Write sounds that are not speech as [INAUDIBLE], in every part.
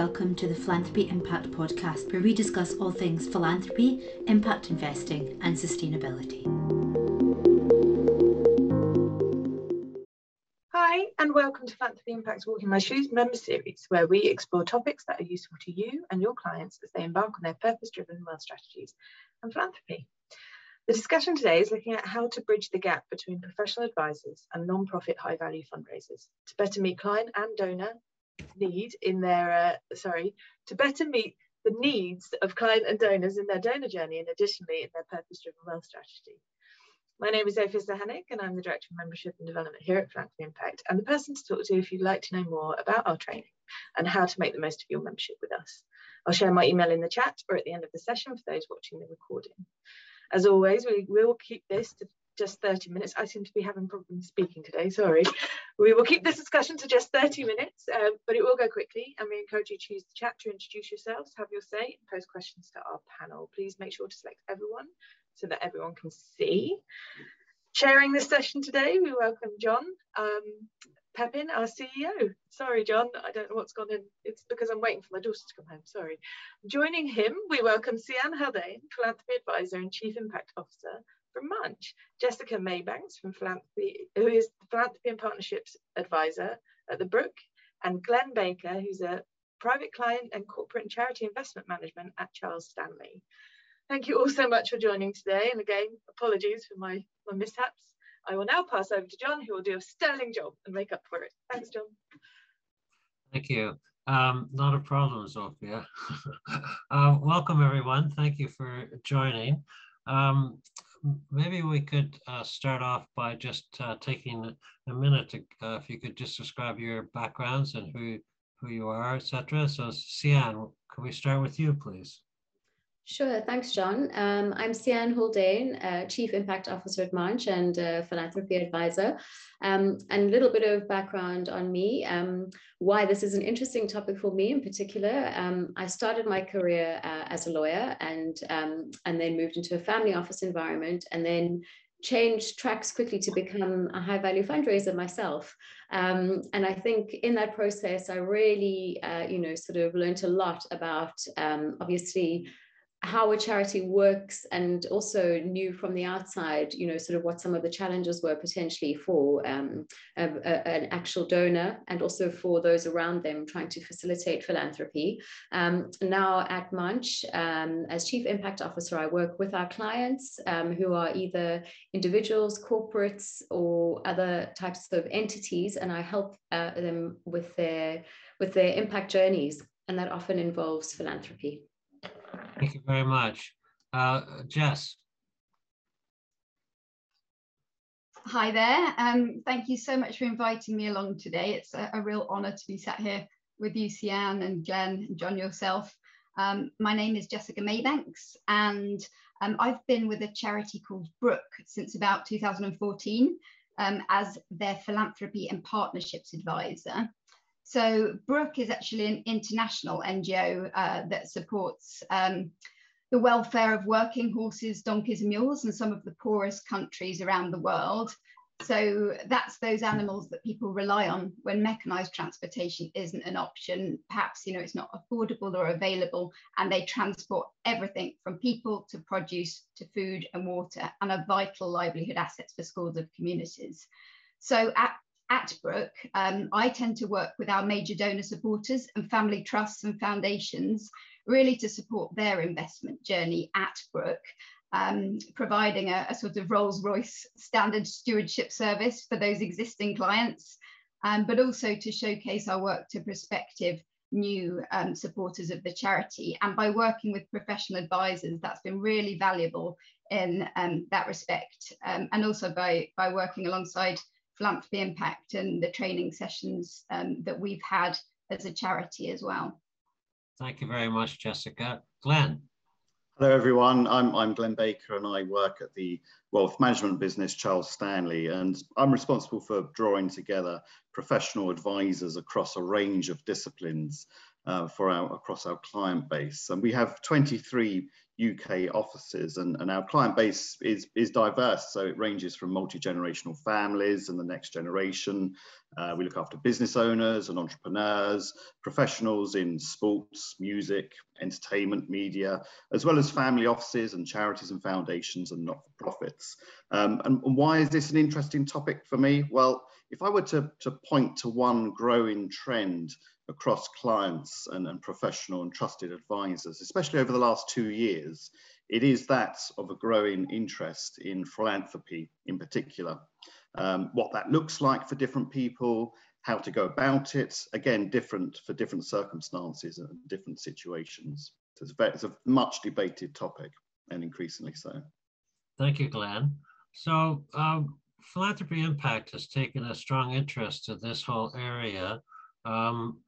welcome to the Philanthropy Impact Podcast, where we discuss all things philanthropy, impact investing, and sustainability. Hi, and welcome to Philanthropy Impact's Walking My Shoes member series, where we explore topics that are useful to you and your clients as they embark on their purpose driven wealth strategies and philanthropy. The discussion today is looking at how to bridge the gap between professional advisors and non-profit high-value fundraisers to better meet client and donor need in their, uh, sorry, to better meet the needs of client and donors in their donor journey and additionally in their purpose-driven wealth strategy. My name is Sophia Zahanik and I'm the Director of Membership and Development here at Philanthropy Impact and the person to talk to if you'd like to know more about our training and how to make the most of your membership with us. I'll share my email in the chat or at the end of the session for those watching the recording. As always, we will keep this to just 30 minutes. I seem to be having problems speaking today, sorry. We will keep this discussion to just 30 minutes, um, but it will go quickly and we encourage you to use the chat to introduce yourselves, have your say and pose questions to our panel. Please make sure to select everyone so that everyone can see. Chairing this session today, we welcome John um, Pepin, our CEO. Sorry, John, I don't know what's gone in. It's because I'm waiting for my daughter to come home, sorry. Joining him, we welcome Sianne Haldane, Philanthropy Advisor and Chief Impact Officer from Maanch, Jessica Maybanks from Philanthropy, who is the Philanthropy and Partnerships Advisor at the Brooke, and Glenn Baker, who's a private client and corporate and charity investment management at Charles Stanley. Thank you all so much for joining today. And again, apologies for my, my mishaps. I will now pass over to John, who will do a sterling job and make up for it. Thanks, John. Thank you. Um, not a problem, Sophia. uh, [LAUGHS] welcome, everyone. Thank you for joining. Um, maybe we could uh, start off by just uh, taking a minute to, uh, if you could just describe your backgrounds and who who you are, etc. So, Sianne, can we start with you, please? Sure, thanks, John. Um, I'm Sianne Haldane, uh, Chief Impact Officer at Maanch and uh, Philanthropy Advisor. Um, and a little bit of background on me, um, why this is an interesting topic for me in particular. Um, I started my career uh, as a lawyer and, um, and then moved into a family office environment and then changed tracks quickly to become a high value fundraiser myself. Um, and I think in that process, I really, uh, you know, sort of learned a lot about um, obviously how a charity works and also knew from the outside, you know, sort of what some of the challenges were potentially for um, a, a, an actual donor and also for those around them trying to facilitate philanthropy. Um, now at Maanch, um, as Chief Impact Officer, I work with our clients um, who are either individuals, corporates, or other types of entities, and I help uh, them with their, with their impact journeys, and that often involves philanthropy. Thank you very much. Uh, Jess. Hi there. Um, thank you so much for inviting me along today. It's a, a real honour to be sat here with you, Sianne and Glenn and John yourself. Um, my name is Jessica Maybanks and um, I've been with a charity called Brooke since about 2014 um, as their philanthropy and partnerships advisor. So Brooke is actually an international NGO uh, that supports um, the welfare of working horses, donkeys, and mules in some of the poorest countries around the world. So that's those animals that people rely on when mechanized transportation isn't an option. Perhaps you know it's not affordable or available, and they transport everything from people to produce to food and water, and are vital livelihood assets for scores of communities. So at at Brooke, um, I tend to work with our major donor supporters and family trusts and foundations, really to support their investment journey at Brooke, um, providing a, a, sort of Rolls Royce standard stewardship service for those existing clients, um, but also to showcase our work to prospective new um, supporters of the charity. And by working with professional advisors, that's been really valuable in um, that respect. Um, and also by, by working alongside philanthropy impact and the training sessions um, that we've had as a charity as well. Thank you very much, Jessica. Glenn. Hello, everyone. I'm, I'm Glenn Baker and I work at the wealth management business Charles Stanley. And I'm responsible for drawing together professional advisors across a range of disciplines uh, for our across our client base. And we have 23 UK offices and, and our client base is, is diverse. So it ranges from multi-generational families and the next generation. Uh, we look after business owners and entrepreneurs, professionals in sports, music, entertainment, media, as well as family offices and charities and foundations and not-for-profits. Um, and, and why is this an interesting topic for me? Well, if I were to, to point to one growing trend across clients and, and professional and trusted advisors, especially over the last two years, it is that of a growing interest in philanthropy in particular. Um, what that looks like for different people, how to go about it, again, different for different circumstances and different situations. So it's, very, it's a much debated topic and increasingly so. Thank you, Glenn. So um, philanthropy impact has taken a strong interest in this whole area um,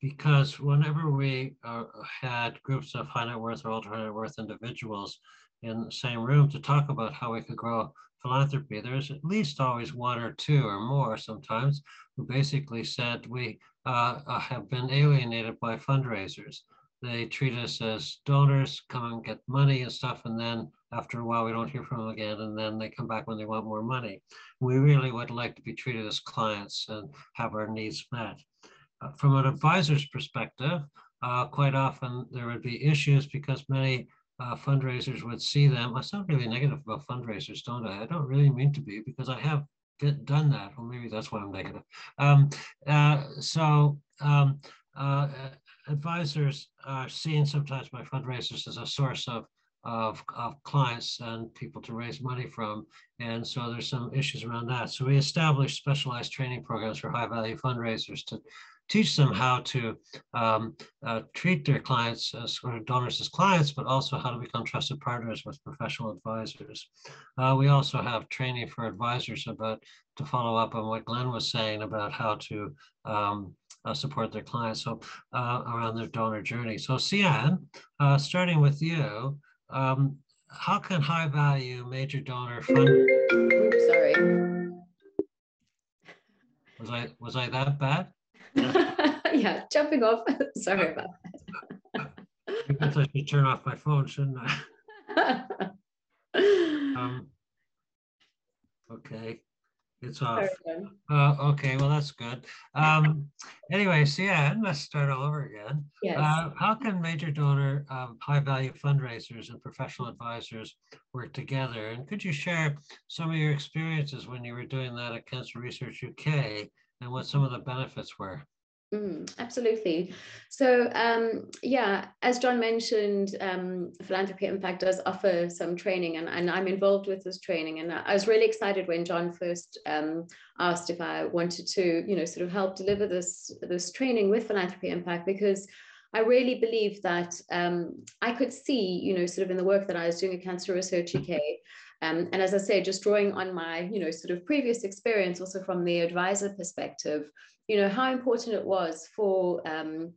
because whenever we uh, had groups of high net worth or ultra high net worth individuals in the same room to talk about how we could grow philanthropy, there's at least always one or two or more sometimes who basically said we uh, uh have been alienated by fundraisers. They treat us as donors, come and get money and stuff, and then after a while we don't hear from them again, and then they come back when they want more money. We really would like to be treated as clients and have our needs met. Uh, from an advisor's perspective, uh, quite often there would be issues because many uh, fundraisers would see them. I sound really negative about fundraisers, don't I? I don't really mean to be because I have done that. Well, maybe that's why I'm negative. Um, uh, so um, uh, advisors are seen sometimes by fundraisers as a source of of, of clients and people to raise money from. And so there's some issues around that. So we established specialized training programs for high value fundraisers to teach them how to um, uh, treat their clients as or donors as clients, but also how to become trusted partners with professional advisors. Uh, we also have training for advisors about to follow up on what Glenn was saying about how to um, uh, support their clients so uh, around their donor journey. So Sianne, uh, starting with you, um, how can high value major donor fund? Oops, sorry. Was I was I that bad? [LAUGHS] yeah, jumping off. [LAUGHS] Sorry about that. I guess I should turn off my phone, shouldn't I? [LAUGHS] um, okay, it's off. Uh, okay, well, that's good. Um, anyway, so yeah, let's start all over again. Yes. Uh, how can major donor um, high value fundraisers and professional advisors work together? And could you share some of your experiences when you were doing that at Cancer Research UK and what some of the benefits were. Mm, absolutely. So, um, yeah, as John mentioned, um, Philanthropy Impact does offer some training, and, and I'm involved with this training. And I was really excited when John first um, asked if I wanted to, you know, sort of help deliver this this training with Philanthropy Impact because I really believe that um, I could see, you know, sort of in the work that I was doing at Cancer Research UK. Um, and as I say, just drawing on my, you know, sort of previous experience, also from the advisor perspective, you know, how important it was for um,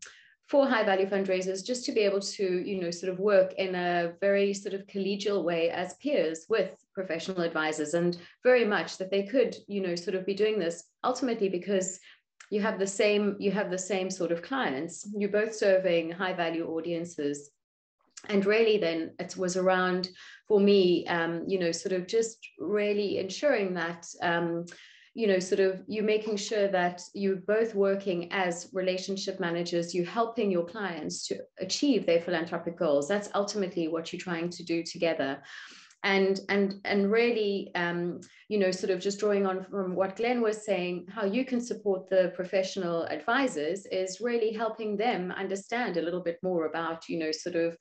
for high value fundraisers just to be able to, you know, sort of work in a very sort of collegial way as peers with professional advisors, and very much that they could, you know, sort of be doing this ultimately because you have the same you have the same sort of clients. You're both serving high value audiences and really then it was around for me um, you know sort of just really ensuring that um, you know sort of you making sure that you're both working as relationship managers you're helping your clients to achieve their philanthropic goals. That's ultimately what you're trying to do together. And and and really um, you know sort of just drawing on from what glenn was saying how you can support the professional advisors is really helping them understand a little bit more about you know sort of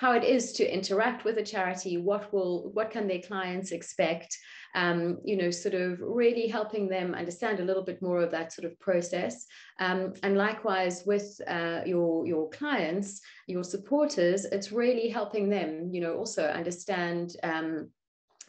how it is to interact with a charity what will what can their clients expect? Um, you know sort of really helping them understand a little bit more of that sort of process. Um, and likewise with uh, your your clients your supporters it's really helping them you know also understand um,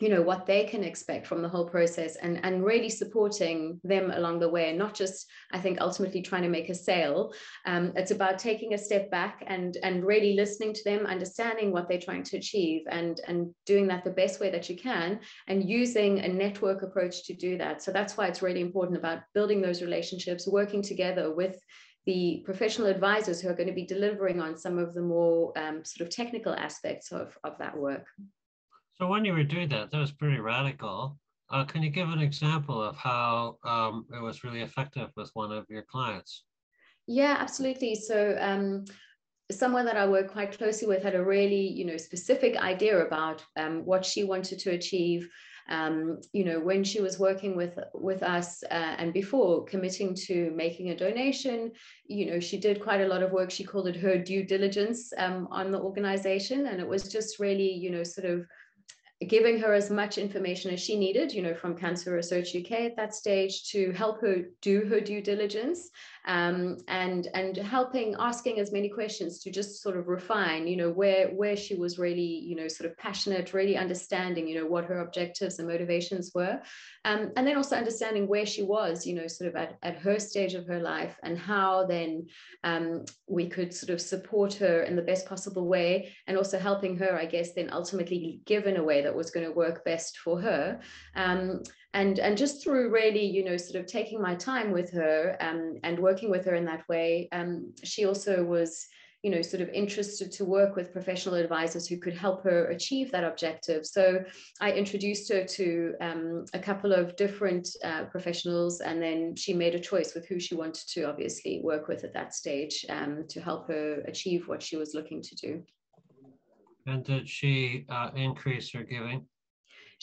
you know what they can expect from the whole process and and really supporting them along the way not just i think ultimately trying to make a sale um, it's about taking a step back and and really listening to them understanding what they're trying to achieve and and doing that the best way that you can and using a network approach to do that so that's why it's really important about building those relationships working together with the professional advisors who are going to be delivering on some of the more um, sort of technical aspects of, of that work. So when you were doing that, that was pretty radical. Uh, can you give an example of how um, it was really effective with one of your clients? Yeah, absolutely. So um, someone that I work quite closely with had a really, you know, specific idea about um, what she wanted to achieve. Um, you know, when she was working with with us uh, and before committing to making a donation, you know, she did quite a lot of work. She called it her due diligence um, on the organization, and it was just really, you know, sort of giving her as much information as she needed, you know, from Cancer Research UK at that stage to help her do her due diligence um, and and helping asking as many questions to just sort of refine you know where where she was really you know sort of passionate really understanding you know what her objectives and motivations were. Um, and then also understanding where she was you know sort of at, at her stage of her life and how then um, we could sort of support her in the best possible way and also helping her i guess then ultimately give in a way that was going to work best for her. Um, and and just through really you know sort of taking my time with her um, and working with her in that way um, she also was you know sort of interested to work with professional advisors who could help her achieve that objective. So i introduced her to um, a couple of different uh, professionals and then she made a choice with who she wanted to obviously work with at that stage um, to help her achieve what she was looking to do and did she uh, increase her giving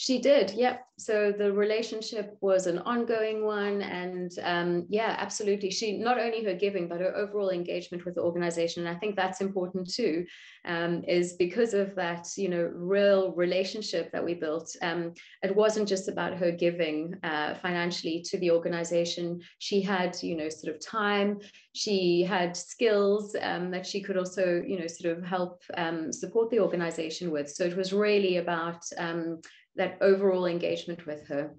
she did, yep. So the relationship was an ongoing one. And um, yeah, absolutely. She not only her giving, but her overall engagement with the organization. And I think that's important too, um, is because of that, you know, real relationship that we built. Um, it wasn't just about her giving uh, financially to the organization. She had, you know, sort of time, she had skills um, that she could also, you know, sort of help um, support the organization with. So it was really about um, that overall engagement with her.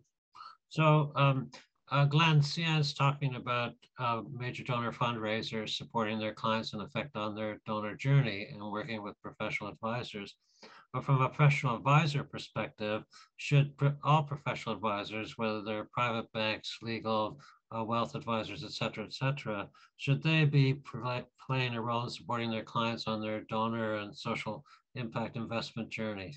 So, um, uh, Glenn, Sianne's talking about uh, major donor fundraisers supporting their clients and effect on their donor journey and working with professional advisors. But from a professional advisor perspective, should all professional advisors, whether they're private banks, legal, uh, wealth advisors, et cetera, et cetera, should they be playing a role in supporting their clients on their donor and social impact investment journey?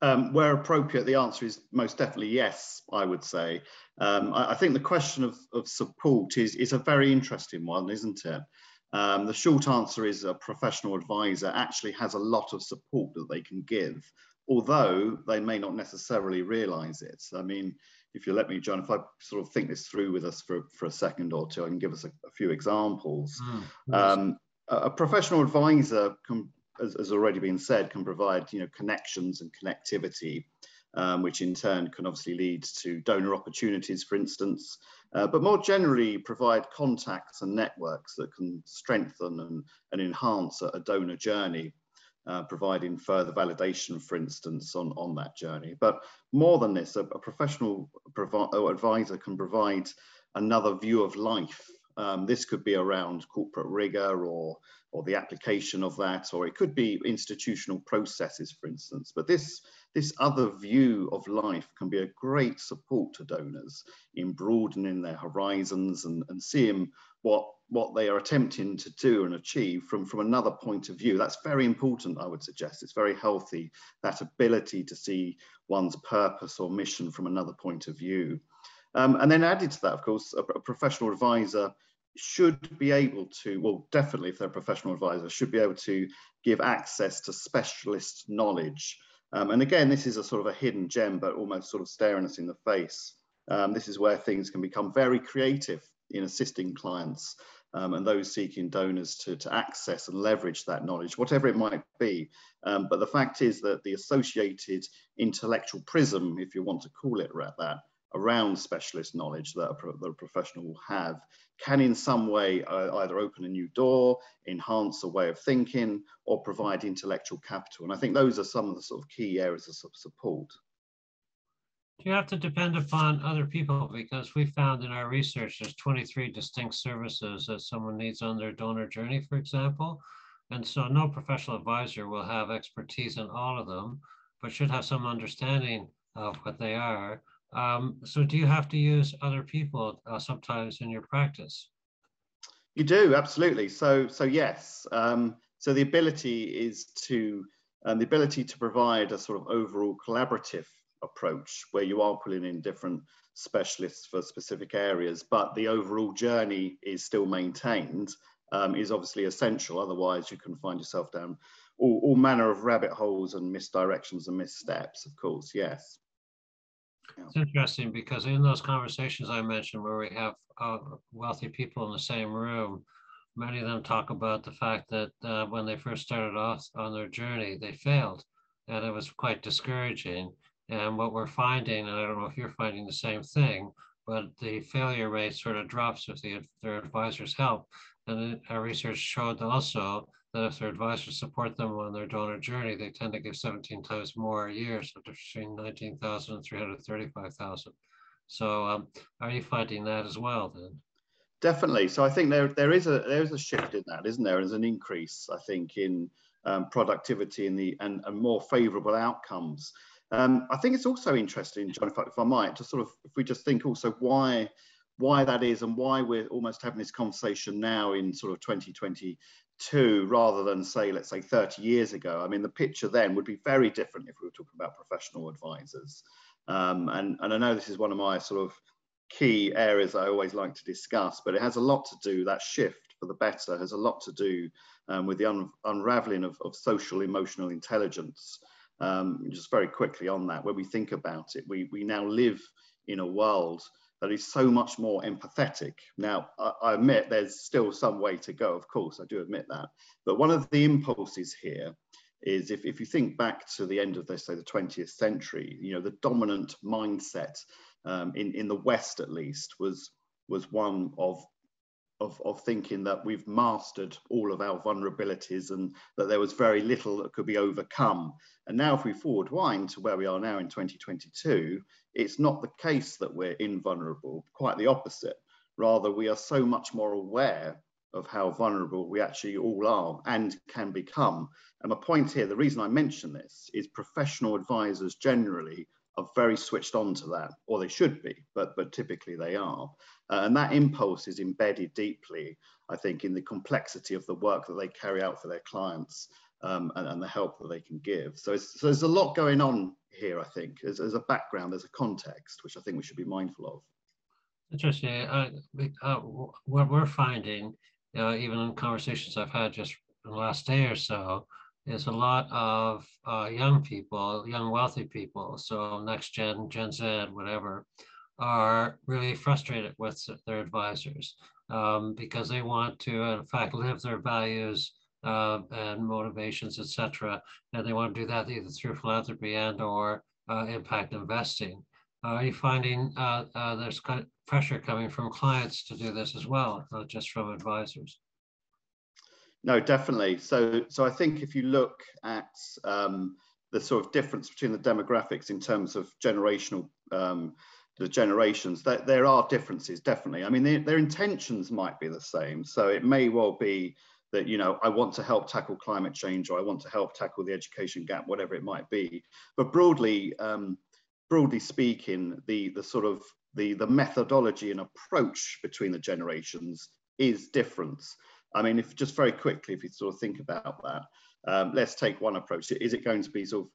Um, where appropriate, the answer is most definitely yes, I would say. Um, I, I, think the question of, of support is, is a very interesting one, isn't it? Um, the short answer is a professional advisor actually has a lot of support that they can give, although they may not necessarily realize it. I mean, if you let me, John, if I sort of think this through with us for, for a second or two, I can give us a, a few examples. Mm, a, a professional advisor can as, as already been said, can provide you know connections and connectivity, um, which in turn can obviously lead to donor opportunities, for instance, uh, but more generally provide contacts and networks that can strengthen and, and enhance a, donor journey. Uh, providing further validation, for instance, on, on that journey. But more than this, a, a professional advisor can provide another view of life. Um, this could be around corporate rigor or or the application of that, or it could be institutional processes, for instance. But this, this other view of life can be a great support to donors in broadening their horizons and, and seeing what, what they are attempting to do and achieve from, from another point of view. That's very important, I would suggest. It's very healthy, that ability to see one's purpose or mission from another point of view. Um, and then added to that, of course, a, a professional advisor should be able to, well, definitely if they're a professional advisor, should be able to give access to specialist knowledge. Um, and again, this is a sort of a hidden gem, but almost sort of staring us in the face. Um, this is where things can become very creative in assisting clients um, and those seeking donors to, to access and leverage that knowledge, whatever it might be. Um, but the fact is that the associated intellectual prism, if you want to call it that, around specialist knowledge that a, pro that a professional will have can in some way uh, either open a new door, enhance a way of thinking, or provide intellectual capital. And I think those are some of the sort of key areas of support. you have to depend upon other people because we found in our research there's 23 distinct services that someone needs on their donor journey, for example. And so no professional advisor will have expertise in all of them, but should have some understanding of what they are. Um, so do you have to use other people uh, sometimes in your practice? You do, absolutely. So, so yes. Um, so the ability is to, um, the ability to provide a sort of overall collaborative approach where you are pulling in different specialists for specific areas, but the overall journey is still maintained um, is obviously essential. Otherwise, you can find yourself down all, all, manner of rabbit holes and misdirections and missteps, of course, yes. It's interesting because in those conversations I mentioned where we have uh, wealthy people in the same room, many of them talk about the fact that uh, when they first started off on their journey, they failed and it was quite discouraging. And what we're finding, and I don't know if you're finding the same thing, but the failure rate sort of drops with the, their advisor's help. And our research showed also that if their advisors support them on their donor journey, they tend to give 17 times more a year, so between 19,000 and 335,000. So um, are you finding that as well then? Definitely. So I think there there is a there is a shift in that, isn't there? There's an increase, I think, in um, productivity and the and, and more favourable outcomes. Um, I think it's also interesting, John, if I, if I might, to sort of if we just think also why why that is and why we're almost having this conversation now in sort of 2022 rather than say let's say 30 years ago. I mean the picture then would be very different if we were talking about professional advisors. Um, and, and i know this is one of my sort of key areas i always like to discuss but it has a lot to do that shift for the better has a lot to do um, with the un unraveling of, of social emotional intelligence um, just very quickly on that when we think about it. We, we now live in a world that is so much more empathetic. Now, I, admit there's still some way to go, of course, I do admit that. But one of the impulses here is if, if you think back to the end of, let's say, the 20th century, you know, the dominant mindset um, in, in the West, at least, was, was one of of, of thinking that we've mastered all of our vulnerabilities and that there was very little that could be overcome. And now if we forward wind to where we are now in 2022, it's not the case that we're invulnerable, quite the opposite. Rather, we are so much more aware of how vulnerable we actually all are and can become. And my point here, the reason I mention this is professional advisors generally are very switched on to that, or they should be, but, but typically they are. Uh, and that impulse is embedded deeply, I think, in the complexity of the work that they carry out for their clients um, and, and, the help that they can give. So, so, there's a lot going on here, I think, as, as, a background, as a context, which I think we should be mindful of. Interesting. Uh, uh, what we're finding, even in conversations I've had just in the last day or so, is a lot of uh, young people, young wealthy people, so next gen, Gen Z, whatever, are really frustrated with their advisors um, because they want to, in fact, live their values uh, and motivations, etc. And they want to do that either through philanthropy and or uh, impact investing. are you finding uh, uh, there's kind of pressure coming from clients to do this as well, not just from advisors? No, definitely. So, so I think if you look at um, the sort of difference between the demographics in terms of generational, um, the generations, that there are differences, definitely. I mean, their, their intentions might be the same. So it may well be that, you know, I want to help tackle climate change or I want to help tackle the education gap, whatever it might be. But broadly, um, broadly speaking, the, the sort of the, the methodology and approach between the generations is different. I mean, if just very quickly, if you sort of think about that, um, let's take one approach. Is it going to be sort of,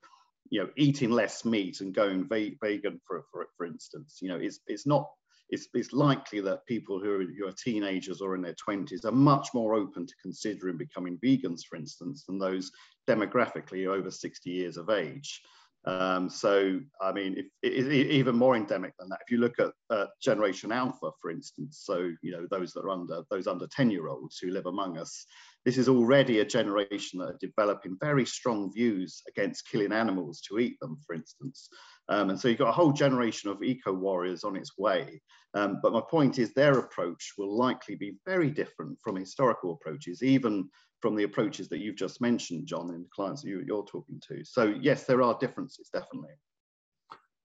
you know, eating less meat and going vegan, for, for, for instance? You know, it's, it's not, it's, it's likely that people who are, who are teenagers or in their 20s are much more open to considering becoming vegans, for instance, than those demographically over 60 years of age. Um, so, I mean, if, even more endemic than that, if you look at uh, Generation Alpha, for instance, so, you know, those that are under, those under 10 year olds who live among us, this is already a generation that are developing very strong views against killing animals to eat them, for instance. Um, and so you've got a whole generation of eco warriors on its way. Um, but my point is their approach will likely be very different from historical approaches, even from the approaches that you've just mentioned, John, and the clients that you, are talking to. So yes, there are differences, definitely.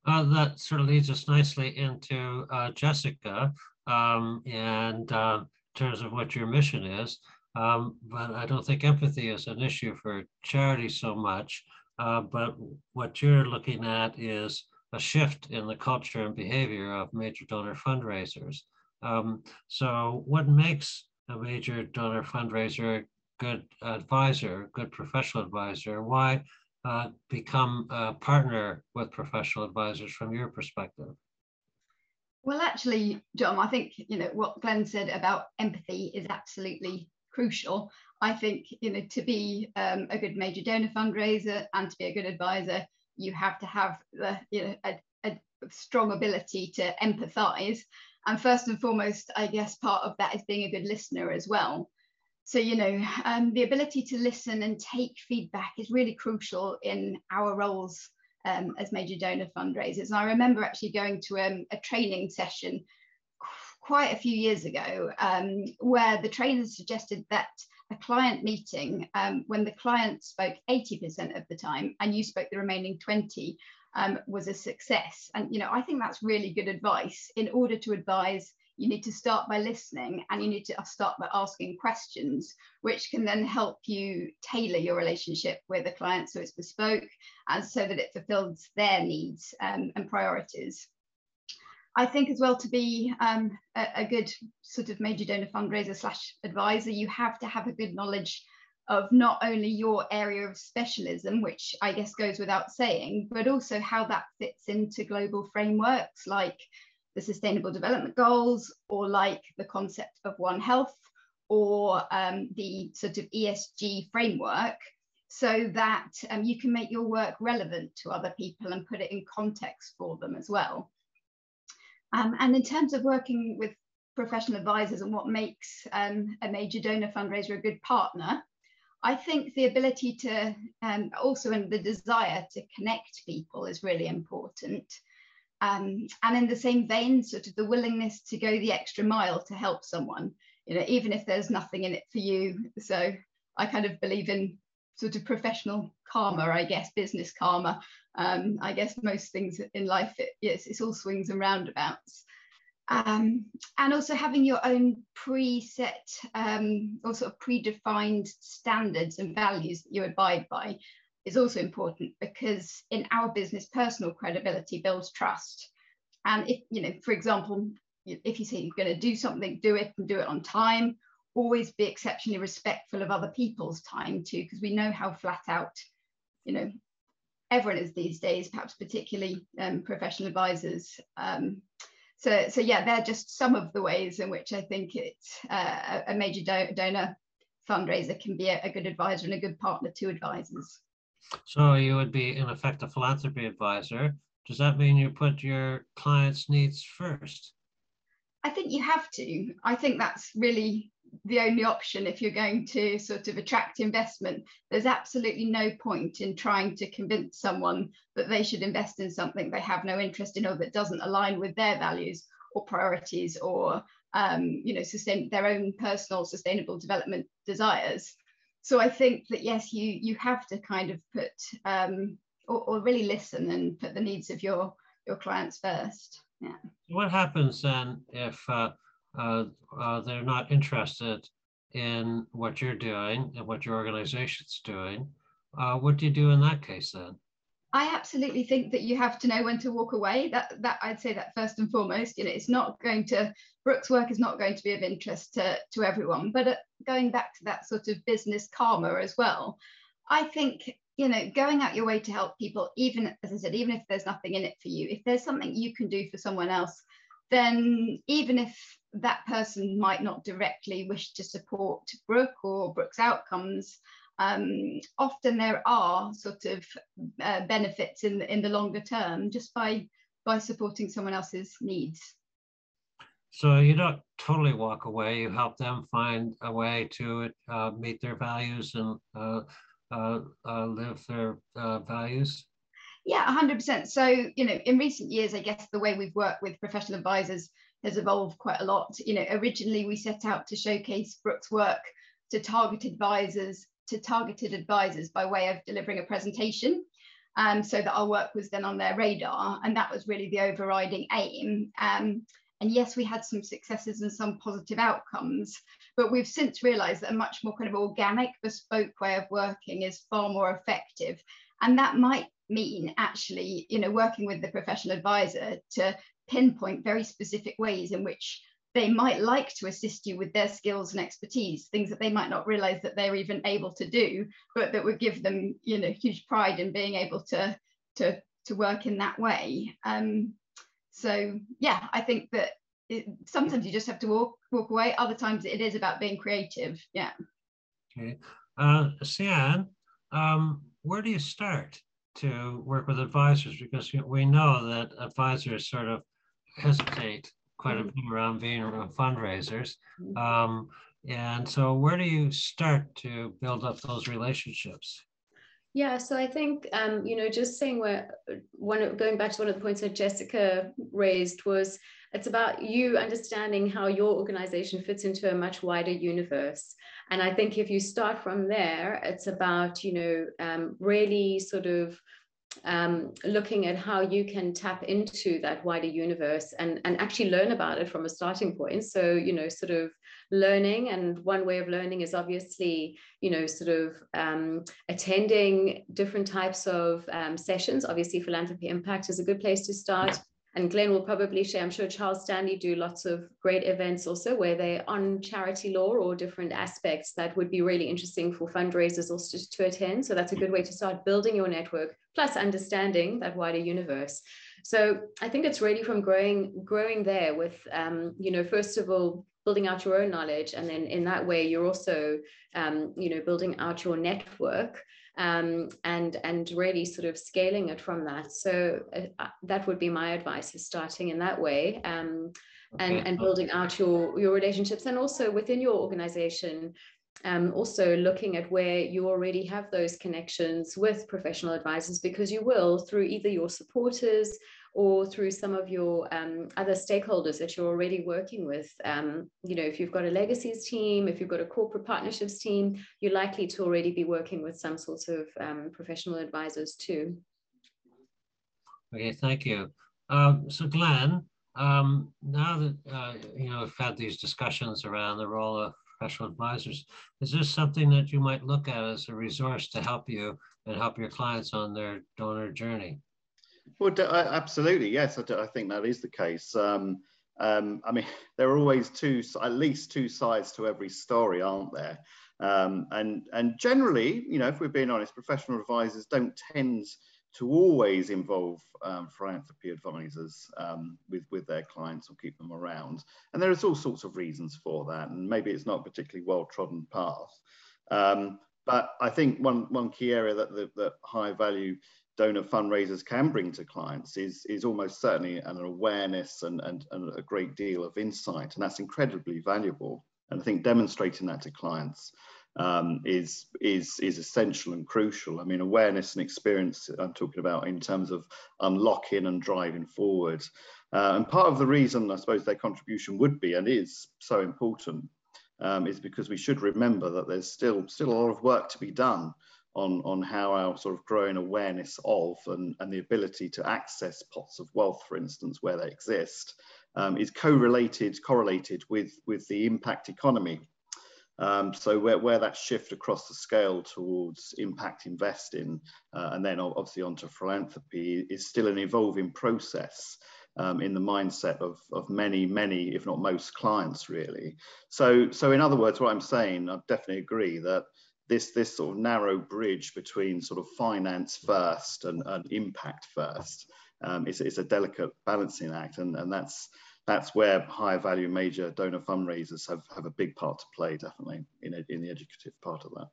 Uh, that sort of leads us nicely into uh, Jessica um, and uh, in terms of what your mission is. Um, but I don't think empathy is an issue for charity so much. Uh, but what you're looking at is a shift in the culture and behavior of major donor fundraisers. Um, so, what makes a major donor fundraiser good advisor, good professional advisor? Why uh, become a partner with professional advisors from your perspective? Well, actually, John, I think you know what Glenn said about empathy is absolutely crucial. I think you know to be um, a good major donor fundraiser and to be a good advisor, you have to have the you know a, a strong ability to empathise. And first and foremost, I guess part of that is being a good listener as well. So, you know, um, the ability to listen and take feedback is really crucial in our roles um, as major donor fundraisers. And I remember actually going to um, a training session quite a few years ago um, where the trainers suggested that a client meeting, um, when the client spoke 80% of the time and you spoke the remaining 20, um, was a success. And, you know, I think that's really good advice in order to advise you need to start by listening and you need to start by asking questions, which can then help you tailor your relationship with a client so it's bespoke and so that it fulfills their needs um, and priorities. I think as well to be um, a, a, good sort of major donor fundraiser slash advisor, you have to have a good knowledge of not only your area of specialism, which I guess goes without saying, but also how that fits into global frameworks like the Sustainable Development Goals or like the concept of One Health or um, the sort of ESG framework so that um, you can make your work relevant to other people and put it in context for them as well. Um, and in terms of working with professional advisors and what makes um, a major donor fundraiser a good partner, I think the ability to um, also and the desire to connect people is really important. Um, and in the same vein, sort of the willingness to go the extra mile to help someone, you know, even if there's nothing in it for you. So I kind of believe in sort of professional karma, I guess, business karma. Um, I guess most things in life, it, yes, it's all swings and roundabouts. Um, and also having your own preset um, or sort of predefined standards and values that you abide by is also important because in our business, personal credibility builds trust. And if, you know, for example, if you say you're going to do something, do it and do it on time. Always be exceptionally respectful of other people's time too, because we know how flat out, you know, everyone is these days, perhaps particularly um, professional advisors. Um, so, so yeah, they're just some of the ways in which I think it's uh, a major do donor fundraiser can be a, a good advisor and a good partner to advisors. So you would be, in effect, a philanthropy advisor. Does that mean you put your clients' needs first? I think you have to. I think that's really the only option if you're going to sort of attract investment. There's absolutely no point in trying to convince someone that they should invest in something they have no interest in or that doesn't align with their values or priorities or um, you know sustain their own personal sustainable development desires so I think that yes, you you have to kind of put um, or, or really listen and put the needs of your your clients first. Yeah. What happens then if uh, uh, uh, they're not interested in what you're doing and what your organization's doing? Uh, what do you do in that case then? I absolutely think that you have to know when to walk away. That that I'd say that first and foremost. You know, it's not going to Brooke's work is not going to be of interest to to everyone. But uh, going back to that sort of business karma as well, I think you know going out your way to help people, even as I said, even if there's nothing in it for you, if there's something you can do for someone else, then even if that person might not directly wish to support Brooke or Brooke's outcomes, um, often there are sort of uh, benefits in the, in the longer term just by by supporting someone else's needs. So you don't totally walk away. You help them find a way to uh, meet their values and uh, uh, uh live their uh, values. Yeah, 100%. So, you know, in recent years, I guess the way we've worked with professional advisors has evolved quite a lot. You know, originally we set out to showcase Brooke's work to target advisors to targeted advisors by way of delivering a presentation. um, so that our work was then on their radar. And that was really the overriding aim. Um, and yes, we had some successes and some positive outcomes, but we've since realized that a much more kind of organic, bespoke way of working is far more effective. And that might mean actually, you know, working with the professional advisor to pinpoint very specific ways in which they might like to assist you with their skills and expertise, things that they might not realize that they're even able to do, but that would give them, you know, huge pride in being able to to to work in that way. Um, so yeah, I think that it, sometimes you just have to walk walk away. Other times it is about being creative. Yeah. Okay, uh, Sianne, um, where do you start to work with advisors? Because we know that advisors sort of hesitate quite a mm-hmm. bit around being around fundraisers. Mm-hmm. Um, and so, where do you start to build up those relationships? Yeah, so I think um, you know, just saying where one going back to one of the points that Jessica raised was it's about you understanding how your organization fits into a much wider universe. And I think if you start from there, it's about you know um, really sort of um, looking at how you can tap into that wider universe and, and actually learn about it from a starting point. So, you know, sort of learning. And one way of learning is obviously, you know, sort of um, attending different types of um, sessions. Obviously, philanthropy impact is a good place to start and Glenn will probably share, I'm sure Charles Stanley do lots of great events also where they're on charity law or different aspects that would be really interesting for fundraisers also to attend. So that's a good way to start building your network, plus understanding that wider universe. So I think it's really from growing, growing there with, um, you know, first of all, building out your own knowledge. And then in that way, you're also, um, you know, building out your network um, and and really sort of scaling it from that. So uh, that would be my advice: is starting in that way. Um, and, okay. and building out your your relationships and also within your organization um, also looking at where you already have those connections with professional advisors because you will through either your supporters or through some of your um, other stakeholders that you're already working with. Um, you know, if you've got a legacies team, if you've got a corporate partnerships team, you're likely to already be working with some sorts of um, professional advisors too. Okay, thank you. Um, so Glenn, um, now that uh, you know we've had these discussions around the role of professional advisors, is this something that you might look at as a resource to help you and help your clients on their donor journey? Well, absolutely, yes. I, I, think that is the case. Um, um, I mean, [LAUGHS] there are always two, at least two sides to every story, aren't there? Um, and and generally, you know, if we're being honest, professional advisors don't tend to always involve um, philanthropy advisors um, with with their clients or keep them around. And there is all sorts of reasons for that, and maybe it's not a particularly well trodden path. Um, but I think one one key area that that, that high value donor fundraisers can bring to clients is, is almost certainly an awareness and, and, and a great deal of insight. And that's incredibly valuable. And I think demonstrating that to clients um, is, is, is essential and crucial. I mean, awareness and experience I'm talking about in terms of unlocking and driving forward. Uh, and part of the reason I suppose their contribution would be and is so important um, is because we should remember that there's still, still a lot of work to be done on, on how our sort of growing awareness of and, and the ability to access pots of wealth, for instance, where they exist, um, is correlated, correlated with, with the impact economy. Um, so where, where that shift across the scale towards impact investing uh, and then obviously onto philanthropy is still an evolving process. Um, in the mindset of, of many, many, if not most clients really. So, so in other words, what I'm saying, I definitely agree that this this sort of narrow bridge between sort of finance first and, and impact first um, is, is a delicate balancing act and, and that's that's where higher value major donor fundraisers have, have a big part to play definitely in, a, in the educative part of that.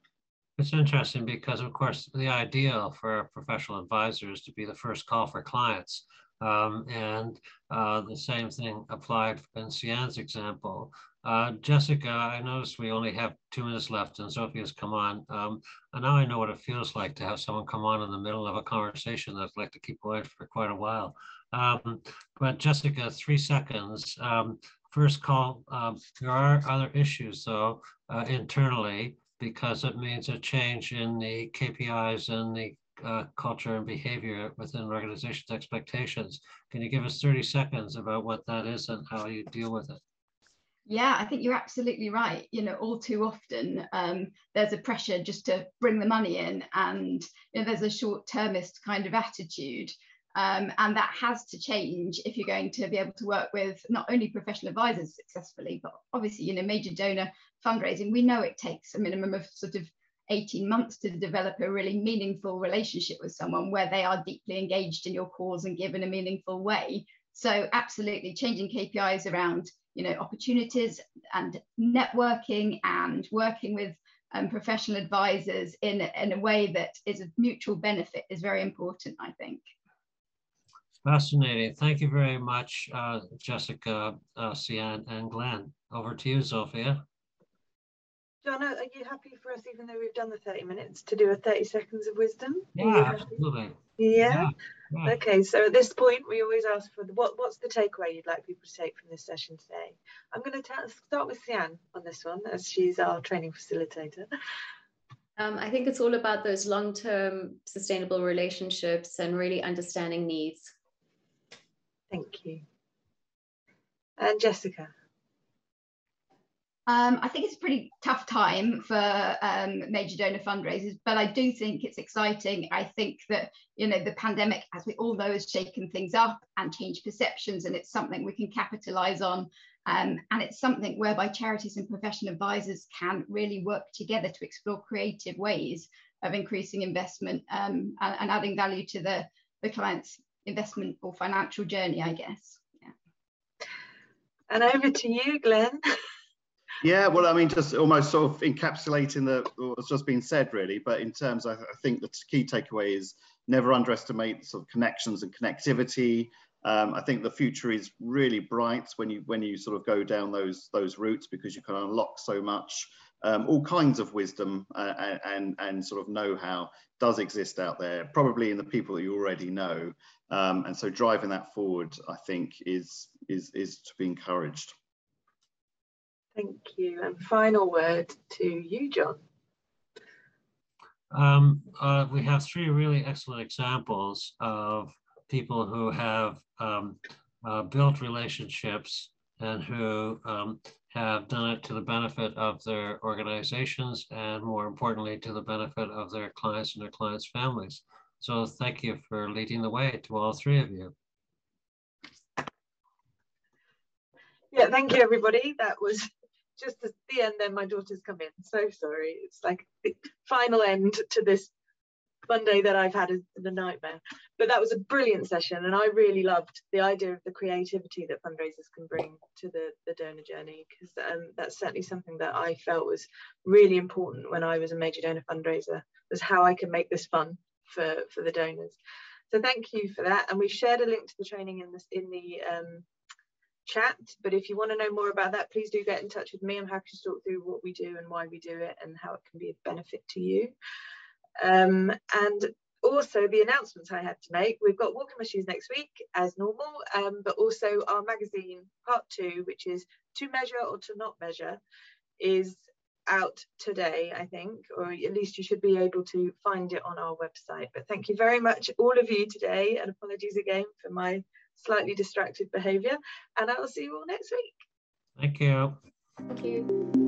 It's interesting because of course the ideal for professional advisors to be the first call for clients um, and uh, the same thing applied in Sianne's example. Uh, Jessica, I noticed we only have two minutes left and Sophia's come on. Um, and now I know what it feels like to have someone come on in the middle of a conversation that I'd like to keep going for quite a while. Um, but Jessica, three seconds. Um, first call, um, there are other issues though uh, internally because it means a change in the KPIs and the uh, culture and behavior within organizations' expectations. Can you give us 30 seconds about what that is and how you deal with it? Yeah, I think you're absolutely right. You know, all too often um, there's a pressure just to bring the money in, and you know, there's a short-termist kind of attitude. Um, and that has to change if you're going to be able to work with not only professional advisors successfully, but obviously, you know, major donor fundraising. We know it takes a minimum of sort of 18 months to develop a really meaningful relationship with someone where they are deeply engaged in your cause and given a meaningful way. So absolutely changing KPIs around, you know, opportunities and networking and working with um, professional advisors in, in a way that is of mutual benefit is very important, I think. Fascinating. Thank you very much, uh, Jessica, uh, Sianne, and Glenn. Over to you, Sophia. Donna, are you happy for us, even though we've done the 30 minutes, to do a 30 seconds of wisdom? Yeah, absolutely. Yeah? yeah? yeah? Okay, so at this point, we always ask for the, what, what's the takeaway you'd like people to take from this session today? I'm going to start with Sianne on this one, as she's our training facilitator. Um, I think it's all about those long term sustainable relationships and really understanding needs. Thank you. And Jessica. Um, I think it's a pretty tough time for um, major donor fundraisers, but I do think it's exciting. I think that you know the pandemic, as we all know, has shaken things up and changed perceptions, and it's something we can capitalize on. Um, and it's something whereby charities and professional advisors can really work together to explore creative ways of increasing investment um, and, and, adding value to the, the client's investment or financial journey, I guess. Yeah. And over to you, Glenn. [LAUGHS] Yeah, well, I mean, just almost sort of encapsulating the what's just been said, really. But in terms, I, I think the key takeaway is never underestimate sort of connections and connectivity. Um, I think the future is really bright when you when you sort of go down those those routes because you can unlock so much. Um, all kinds of wisdom uh, and and sort of know-how does exist out there, probably in the people that you already know. Um, and so driving that forward, I think, is is is to be encouraged. Thank you. And final word to you, John. Um, uh, we have three really excellent examples of people who have um, uh, built relationships and who um, have done it to the benefit of their organizations and more importantly to the benefit of their clients and their clients' families. So thank you for leading the way to all three of you. Yeah, thank you everybody. That was just at the end then my daughter's come in. So sorry. It's like the final end to this monday that i've had is a nightmare. But that was a brilliant session and i really loved the idea of the creativity that fundraisers can bring to the, the donor journey because um, that's certainly something that i felt was really important when i was a major donor fundraiser was how i can make this fun for for the donors. So thank you for that and we've shared a link to the training in this in the um, chat. But if you want to know more about that, please do get in touch with me. I'm happy to talk through what we do and why we do it and how it can be a benefit to you. Um, and also the announcements I had to make. We've got Walking machines next week as normal, um, but also our magazine part two, which is to measure or to not measure, is out today, I think, or at least you should be able to find it on our website. But thank you very much, all of you today, and apologies again for my slightly distracted behavior. And I will see you all next week. Thank you. Thank you.